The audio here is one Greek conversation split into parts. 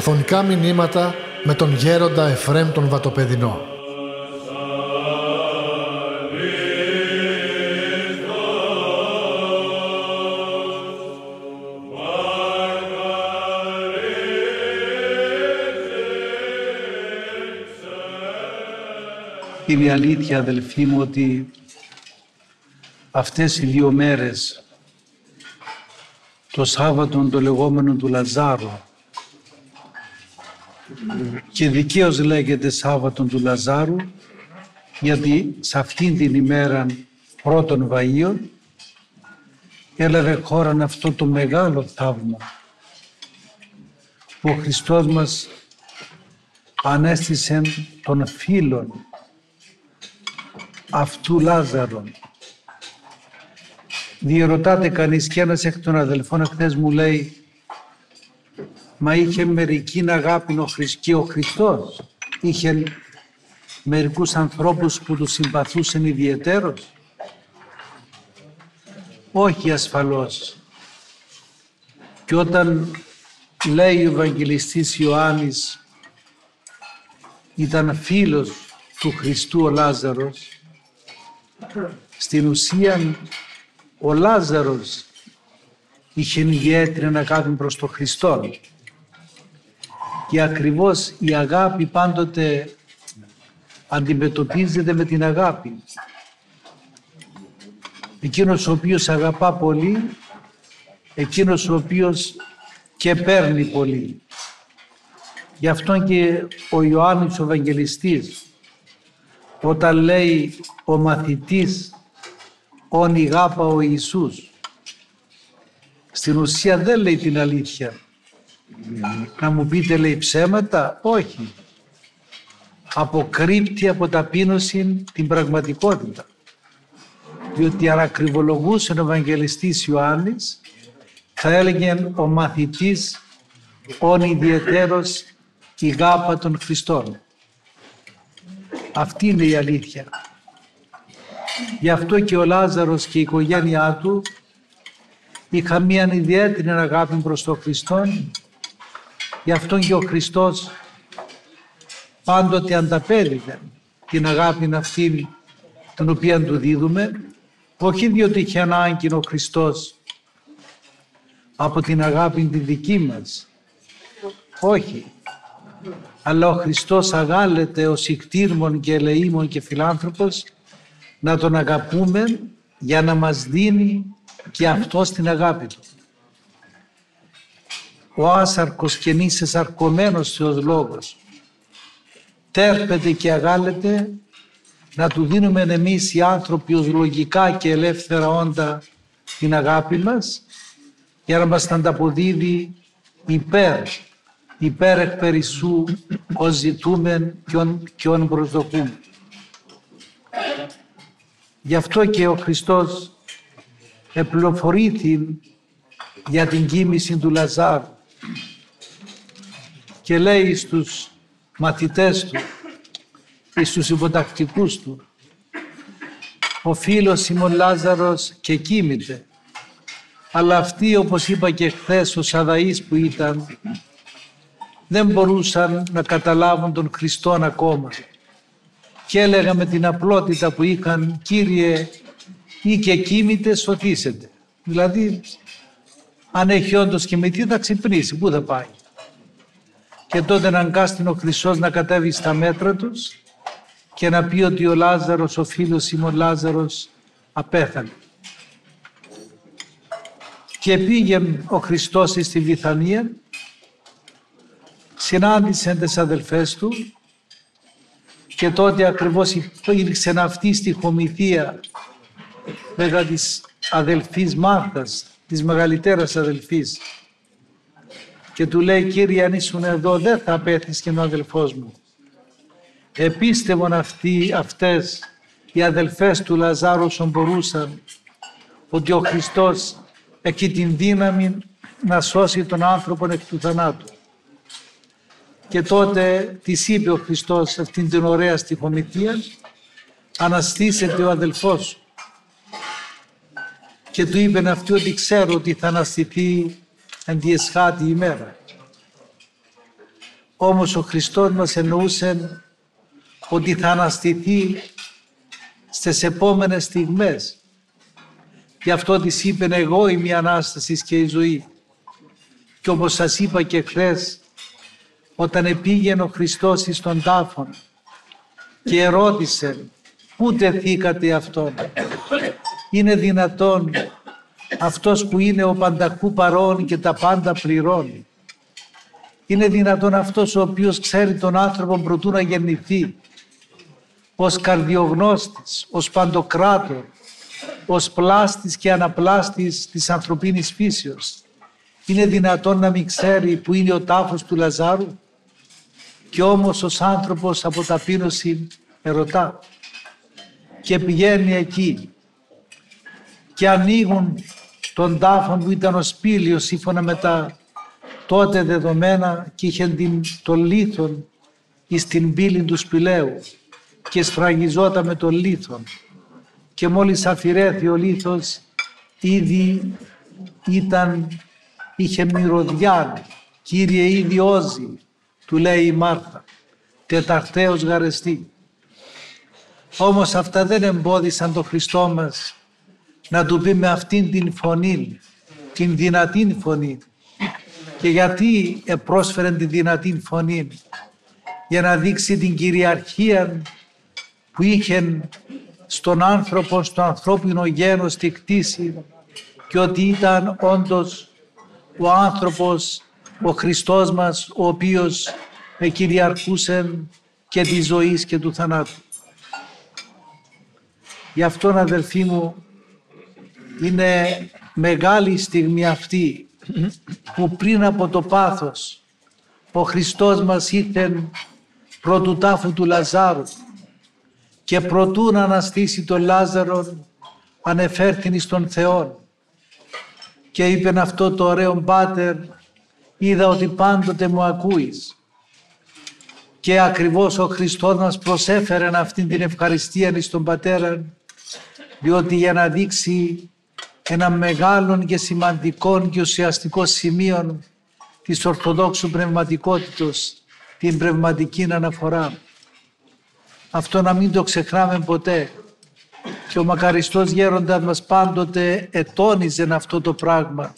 Αφωνικά μηνύματα με τον γέροντα Εφρέμ τον Βατοπεδινό. Είναι αλήθεια αδελφοί μου ότι αυτές οι δύο μέρες το Σάββατο το λεγόμενο του Λαζάρου και δικαίως λέγεται Σάββατο του Λαζάρου γιατί σε αυτήν την ημέρα πρώτων Βαΐων έλαβε χώρα αυτό το μεγάλο θαύμα που ο Χριστός μας ανέστησε των φίλων αυτού Λάζαρον. Διερωτάται κανείς και ένας εκ των αδελφών χθες μου λέει Μα είχε μερική αγάπη ο και ο Χριστός. Είχε μερικούς ανθρώπους που τους συμπαθούσαν ιδιαιτέρως. Όχι ασφαλώς. Και όταν λέει ο Ευαγγελιστής Ιωάννης ήταν φίλος του Χριστού ο Λάζαρος, στην ουσία ο Λάζαρος είχε ιδιαίτερη αγάπη προς τον Χριστό και ακριβώς η αγάπη πάντοτε αντιμετωπίζεται με την αγάπη. Εκείνος ο οποίος αγαπά πολύ, εκείνος ο οποίος και παίρνει πολύ. Γι' αυτό και ο Ιωάννης ο Ευαγγελιστής όταν λέει ο μαθητής «Ον ηγάπα ο Ιησούς». Στην ουσία δεν λέει την αλήθεια. Να μου πείτε λέει ψέματα; Όχι. Αποκρύπτει από ταπείνωση την πραγματικότητα. Διότι αν ακριβολογούσε ο Ευαγγελιστής Ιωάννης θα έλεγε ο μαθητής «Ον ιδιαιτέρως ηγάπα των Χριστών». Αυτή είναι η αλήθεια. Γι' αυτό και ο Λάζαρος και η οικογένειά του είχαν μια ιδιαίτερη αγάπη προς τον Χριστό. Γι' αυτό και ο Χριστός πάντοτε ανταπέδιδε την αγάπη αυτή την οποία του δίδουμε, όχι διότι είχε ανάγκη ο Χριστός από την αγάπη τη δική μας. Όχι αλλά ο Χριστός αγάλεται ως ικτήρμον και ελεήμων και φιλάνθρωπος να τον αγαπούμε για να μας δίνει και αυτό την αγάπη του. Ο άσαρκος και νήσες αρκωμένος Θεός Λόγος τέρπεται και αγάλεται να του δίνουμε εμείς οι άνθρωποι ως λογικά και ελεύθερα όντα την αγάπη μας για να μας τα ανταποδίδει υπέρ υπέρ εκ περισσού ως ζητούμεν και ον προσδοκούμε. Γι' αυτό και ο Χριστός επληροφορήθη για την κοίμηση του Λαζάρου και λέει στους μαθητές του ή στους υποτακτικούς του ο φίλος Σιμών Λάζαρος και κοίμηται αλλά αυτοί όπως είπα και χθες ο Σαδαής που ήταν δεν μπορούσαν να καταλάβουν τον Χριστόν ακόμα. Και έλεγα με την απλότητα που είχαν «Κύριε, ή και κοίμητε σωθήσετε». Δηλαδή, αν έχει όντως κοιμηθεί θα ξυπνήσει. Πού θα πάει; Και τότε αναγκάστηκε ο Χριστός να κατέβει στα μέτρα τους και να πει ότι ο Λάζαρος, ο φίλος μου ο Λάζαρος, απέθανε. Και πήγε ο Χριστός στη Βιθανία συνάντησε τις αδελφές του και τότε ακριβώς υπήρξε αυτή στη χωμηθία μετά της αδελφής Μάρθας, της μεγαλύτερας αδελφής. Και του λέει, Κύριε, αν ήσουν εδώ δεν θα απέθεις και ο αδελφός μου. Επίστευον αυτοί, αυτές οι αδελφές του Λαζάρου όσο μπορούσαν ότι ο Χριστός έχει την δύναμη να σώσει τον άνθρωπο εκ του θανάτου. Και τότε της είπε ο Χριστός αυτήν την ωραία στοιχομηθεία αναστήσετε ο αδελφός σου. Και του είπε αυτή ότι ξέρω ότι θα αναστηθεί εν τη εσχάτη ημέρα. Όμως ο Χριστός μας εννοούσε ότι θα αναστηθεί στις επόμενες στιγμές. Γι' αυτό της είπε εγώ είμαι η Ανάστασης και η ζωή. Και όπως σας είπα και χθες, όταν επήγαινε ο Χριστός στον τάφον και ερώτησε πού τεθήκατε αυτόν; Είναι δυνατόν αυτός που είναι ο πανταχού παρόν και τα πάντα πληρώνει. Είναι δυνατόν αυτός ο οποίος ξέρει τον άνθρωπο προτού να γεννηθεί ως καρδιογνώστης, ως παντοκράτορ, ως πλάστης και αναπλάστης της ανθρωπίνης φύσεως. Είναι δυνατόν να μην ξέρει που είναι ο τάφος του Λαζάρου; Και όμως ως άνθρωπος από ταπείνωση ερωτά και πηγαίνει εκεί και ανοίγουν τον τάφο που ήταν ο σπήλιος σύμφωνα με τα τότε δεδομένα και είχε την, το λίθον εις την πύλη του σπηλαίου και σφραγιζόταν με το λίθον. Και μόλις αφηρέθη ο λίθος ήδη ήταν, είχε μυρωδιά Κύριε ήδη όζει, του λέει η Μάρθα, τεταρταίος γαρεστή. Όμως αυτά δεν εμπόδισαν τον Χριστό μας να του πει με αυτήν την φωνή, την δυνατή φωνή. Και γιατί επρόσφερε την δυνατή φωνή, για να δείξει την κυριαρχία που είχε στον άνθρωπο, στο ανθρώπινο γένος τη κτήση και ότι ήταν όντως ο άνθρωπος, ο Χριστός μας, ο οποίος κυριαρχούσε και τη ζωής και του θανάτου. Γι' αυτόν αδελφοί μου είναι μεγάλη στιγμή αυτή που πριν από το πάθος ο Χριστός μας ήρθε πρώτου τάφου του Λαζάρου και προτού να αναστήσει τον Λάζαρο ανεφέρθην στον Θεό και είπε αυτό το ωραίο Πάτερ είδα ότι πάντοτε μου ακούεις. Και ακριβώς ο Χριστός μας προσέφερε αυτή την ευχαριστία στον Πατέρα διότι για να δείξει ένα μεγάλο και σημαντικό και ουσιαστικό σημείο της Ορθοδόξου πνευματικότητος, την πνευματική αναφορά. Αυτό να μην το ξεχνάμε ποτέ. Και ο μακαριστός γέροντας μας πάντοτε ετώνιζε αυτό το πράγμα,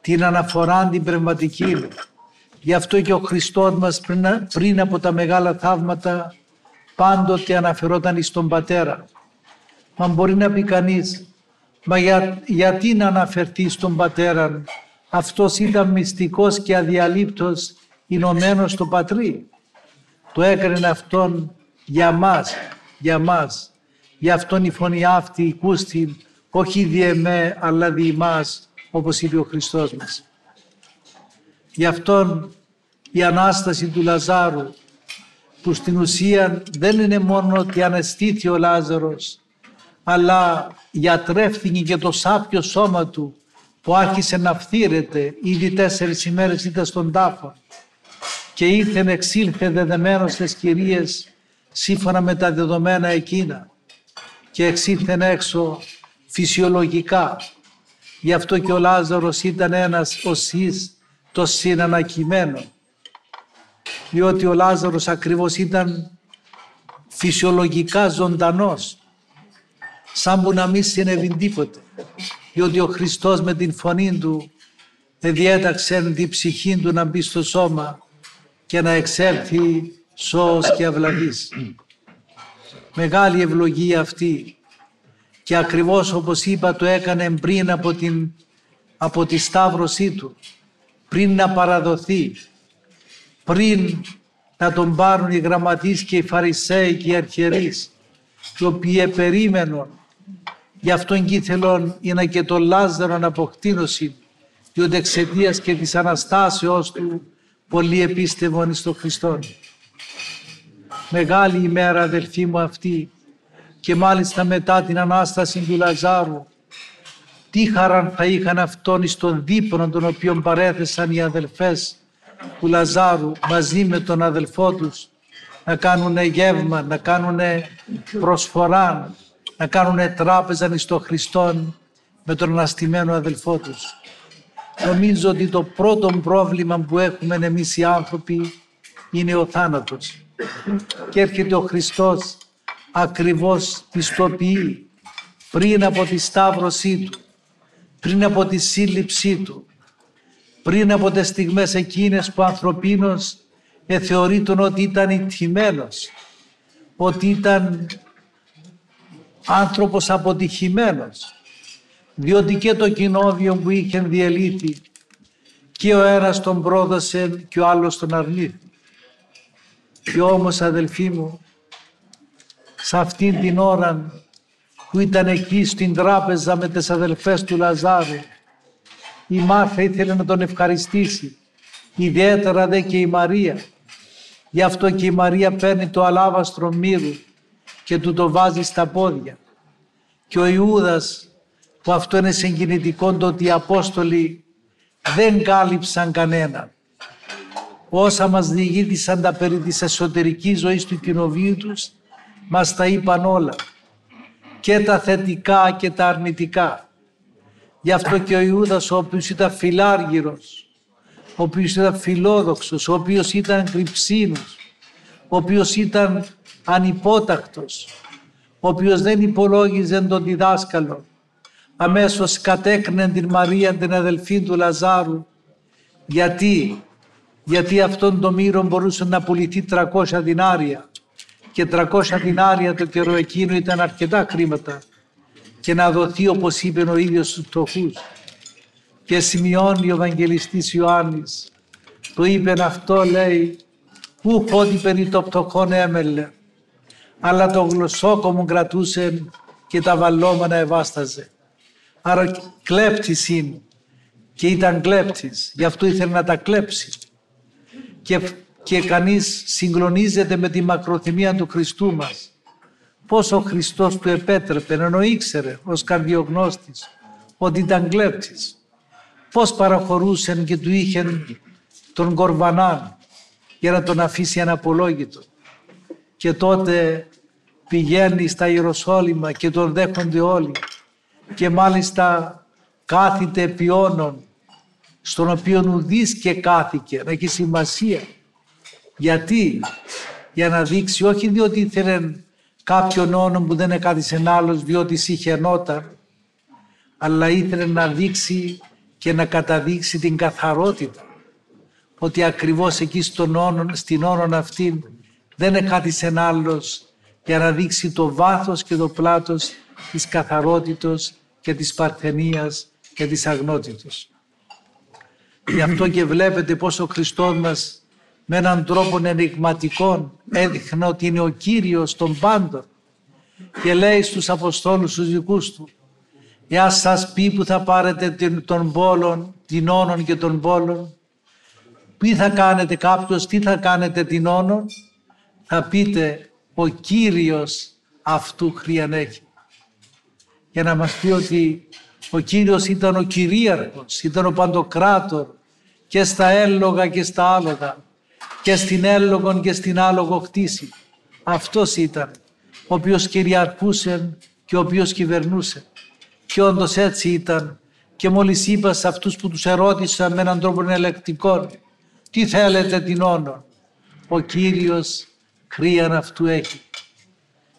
την αναφορά την πνευματική. Γι' αυτό και ο Χριστός μας πριν, πριν από τα μεγάλα θαύματα πάντοτε αναφερόταν στον Πατέρα. Μα μπορεί να πει κανείς, μα γιατί να αναφερθεί στον Πατέρα, αυτός ήταν μυστικός και αδιαλείπτος Ηνωμένος στο Πατρί. Το έκανε αυτόν για μας, για μας. Γι' αυτόν η φωνή αυτή οικούστη, όχι δι' εμέ, αλλά δι' μας, όπως είπε ο Χριστός μας. Γι' αυτόν η Ανάσταση του Λαζάρου, που στην ουσία δεν είναι μόνο ότι αναισθήθη ο Λάζαρος, αλλά γιατρεύθηκε και το σάπιο σώμα του που άρχισε να φθήρεται ήδη τέσσερις ημέρες ήταν στον τάφο και ήρθε εξήλθε δεδεμένος στις κυρίες σύμφωνα με τα δεδομένα εκείνα και εξήλθε έξω φυσιολογικά. Γι' αυτό και ο Λάζαρος ήταν ένας οσής το συνανακειμένο. Διότι ο Λάζαρος ακριβώς ήταν φυσιολογικά ζωντανός σαν που να μην συνέβη τίποτε. Διότι ο Χριστός με την φωνή του διέταξε την ψυχή του να μπει στο σώμα και να εξέλθει σώος και αυλαβής. Μεγάλη ευλογία αυτή και ακριβώς όπως είπα το έκανε πριν από, την, από τη σταύρωσή του, πριν να παραδοθεί, πριν να τον πάρουν οι γραμματείς και οι Φαρισαίοι και οι αρχιερείς, οι οποίοι περίμεναν Γι' αυτόν και ήθελον είναι και τον Λάζαρο να αποκτήνωση, διότι εξαιτίας και της Αναστάσεώς του πολύ επίστευον εις τον Χριστό. Μεγάλη ημέρα αδελφοί μου αυτή και μάλιστα μετά την Ανάσταση του Λαζάρου τι χαράν θα είχαν αυτόν εις τον δείπνο τον οποίον παρέθεσαν οι αδελφές του Λαζάρου μαζί με τον αδελφό τους να κάνουν γεύμα, να κάνουν προσφορά, να κάνουν τράπεζα εις τον Χριστόν με τον αναστημένο αδελφό τους. Νομίζω ότι το πρώτο πρόβλημα που έχουμε εμείς οι άνθρωποι είναι ο θάνατος. Και έρχεται ο Χριστός ακριβώς πιστοποιεί πριν από τη σταύρωσή Του, πριν από τη σύλληψή Του, πριν από τις στιγμές εκείνες που ανθρωπίνος εθεωρείτον ότι ήταν ιτημένος, ότι ήταν άνθρωπος αποτυχημένος, διότι και το κοινόβιο που είχε διελήθει και ο ένας τον πρόδωσε και ο άλλος τον αρνήθη. Και όμως αδελφοί μου, σε αυτήν την ώρα που ήταν εκεί στην τράπεζα με τις αδελφές του Λαζάρου, η Μάρθα ήθελε να τον ευχαριστήσει, ιδιαίτερα δε και η Μαρία. Γι' αυτό και η Μαρία παίρνει το αλάβαστρο μύρου και του το βάζεις στα πόδια. Και ο Ιούδας, που αυτό είναι συγκινητικό το ότι οι Απόστολοι δεν κάλυψαν κανέναν. Όσα μας διηγήθησαν τα περί της εσωτερικής ζωής του κοινοβίου τους, μας τα είπαν όλα. Και τα θετικά και τα αρνητικά. Γι' αυτό και ο Ιούδας, ο οποίος ήταν φιλάργυρος, ο οποίος ήταν φιλόδοξος, ο οποίος ήταν κρυψίνος, ο οποίος ήταν ανυπότακτος, ο οποίος δεν υπολόγιζε τον διδάσκαλο, αμέσως κατέκρινε την Μαρία την αδελφή του Λαζάρου. Γιατί, γιατί αυτόν τον μύρο μπορούσε να πουληθεί 300 δινάρια και 300 δινάρια το καιρό εκείνο ήταν αρκετά χρήματα και να δοθεί όπως είπε ο ίδιος στους φτωχούς. Και σημειώνει ο Ευαγγελιστής Ιωάννης, το είπε αυτό λέει, πού χώδη περί το πτωχόν έμελε, αλλά το γλωσσόκο μου κρατούσε και τα βαλόμενα ευάσταζε. Άρα κλέπτης είναι και ήταν κλέπτης, γι' αυτό ήθελε να τα κλέψει. Και, και κανείς συγκλονίζεται με τη μακροθυμία του Χριστού μας. Πώς ο Χριστός του επέτρεπε, ενώ ήξερε ως καρδιογνώστης ότι ήταν κλέπτης. Πώς παραχωρούσαν και του είχε τον κορβανάν για να τον αφήσει αναπολόγητο. Και τότε πηγαίνει στα Ιεροσόλυμα και τον δέχονται όλοι και μάλιστα κάθεται πιόνων στον οποίο ουδής και κάθηκε, να έχει σημασία. Γιατί, για να δείξει, όχι διότι ήθελε κάποιον όνομα που δεν εκάθισε άλλος διότι είχε νότα, αλλά ήθελε να δείξει και να καταδείξει την καθαρότητα. Ότι ακριβώς εκεί στον όνον, στην όνον αυτή δεν εκάθισε άλλος για να δείξει το βάθος και το πλάτος της καθαρότητος και της παρθενίας και της αγνότητος. Γι' αυτό και βλέπετε πως ο Χριστός μας με έναν τρόπο ενηγματικό έδειχνε ότι είναι ο Κύριος των πάντων και λέει στους Αποστόλους τους δικούς του «Εάν σας πει που θα πάρετε τον πόλων, την όνων και τον πόλων, τι θα κάνετε κάποιος, τι θα κάνετε την όνων, θα πείτε ο Κύριος αυτού έχει για να μας πει ότι ο Κύριος ήταν ο κυρίαρχος, ήταν ο παντοκράτορ και στα έλογα και στα άλογα και στην έλογον και στην άλογο χτίση. Αυτός ήταν ο οποίος κυριαρχούσε και ο οποίος κυβερνούσε. Και όντως έτσι ήταν. Και μόλις είπα σε αυτούς που τους ερώτησαν με έναν τρόπο ελεκτικό τι θέλετε την όνο. Ο Κύριος κρίαν αυτού έχει.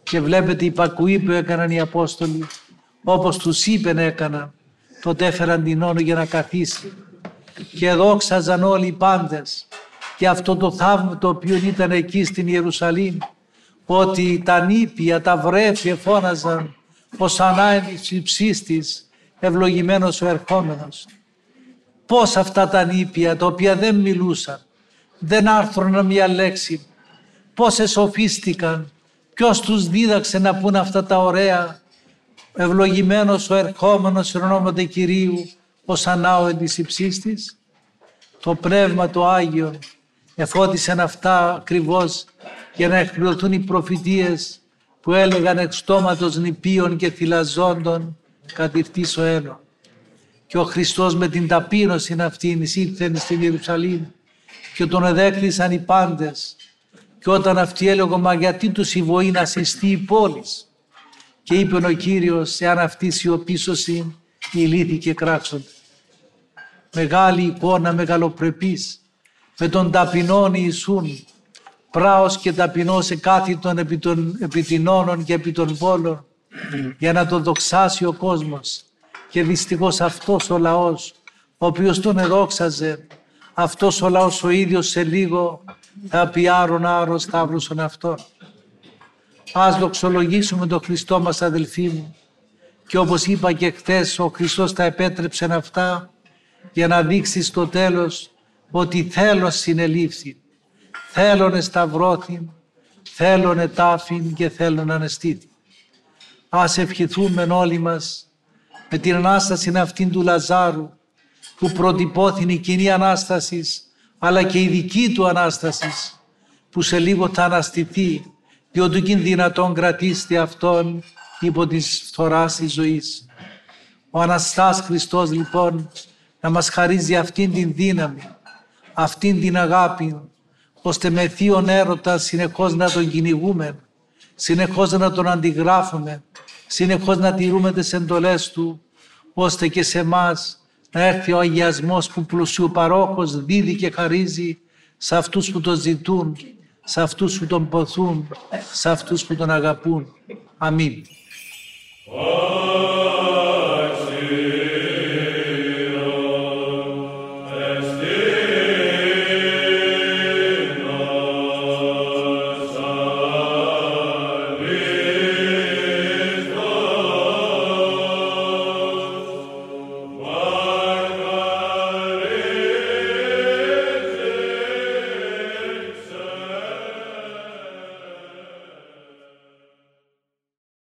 Και βλέπετε η πακουή που έκαναν οι Απόστολοι όπως τους είπε να έκαναν, τότε έφεραν την όνο για να καθίσει. Και δόξαζαν όλοι οι πάντες και αυτό το θαύμα το οποίο ήταν εκεί στην Ιερουσαλήμ, ότι τα νήπια, τα βρέφια φώναζαν ως ανάγκης υψίστης, ευλογημένος ο ερχόμενος. Πώς αυτά τα νήπια τα οποία δεν μιλούσαν, δεν άρθρωναν μια λέξη, πώς εσοφίστηκαν, ποιος τους δίδαξε να πούν αυτά τα ωραία ευλογημένος ο ερχόμενος ονόματι Κυρίου, ως ανάω της υψίστης. Το Πνεύμα το Άγιο εφώτισαν αυτά ακριβώς για να εκπληρωθούν οι προφητείες που έλεγαν εξ στόματος νηπίων και θυλαζόντων κατηρτής ο ένω. Και ο Χριστός με την ταπείνωση αυτήν ήρθε στην Ιερουσαλήμ και τον εδέκτησαν οι πάντες. Και όταν αυτοί έλεγαν, μα γιατί τους η βοή να συστεί η πόλης; Και είπε ο Κύριος, εάν αυτή σιωπήσωση οι λύθοι και κράξονται. Μεγάλη εικόνα μεγαλοπρεπής, με τον ταπεινόν Ιησούν, πράος και ταπεινός εκάθιτον επί των επιτινώνων και επί των πόλων για να τον δοξάσει ο κόσμος. Και δυστυχώς αυτός ο λαός, ο οποίος τον εδόξαζε, αυτός ο λαός ο ίδιος σε λίγο θα πει άρον άρον σταύρωσον αυτόν. Ας δοξολογήσουμε τον Χριστό μας αδελφοί μου και όπως είπα και χθες, ο Χριστός τα επέτρεψε αυτά για να δείξει στο τέλος ότι θέλω συνελήφθη, θέλωνε σταυρώθη, θέλωνε τάφην και θέλουν ανεστήθη. Ας ευχηθούμε όλοι μας με την Ανάσταση αυτήν του Λαζάρου που προτυπώθη η κοινή Ανάστασης αλλά και η δική του Ανάστασης που σε λίγο θα αναστηθεί διότι είναι δυνατόν κρατήσετε αυτόν υπό της φθοράς της ζωής. Ο Αναστάς Χριστός λοιπόν να μας χαρίζει αυτήν την δύναμη, αυτήν την αγάπη, ώστε με θείον έρωτα συνεχώς να τον κυνηγούμε, συνεχώς να τον αντιγράφουμε, συνεχώς να τηρούμε τις εντολές Του, ώστε και σε εμάς να έρθει ο αγιασμός που πλουσιοπαρόχος δίδει και χαρίζει σε αυτούς που τον ζητούν, σε αυτούς που τον ποθούν, σε αυτούς που τον αγαπούν. Αμήν.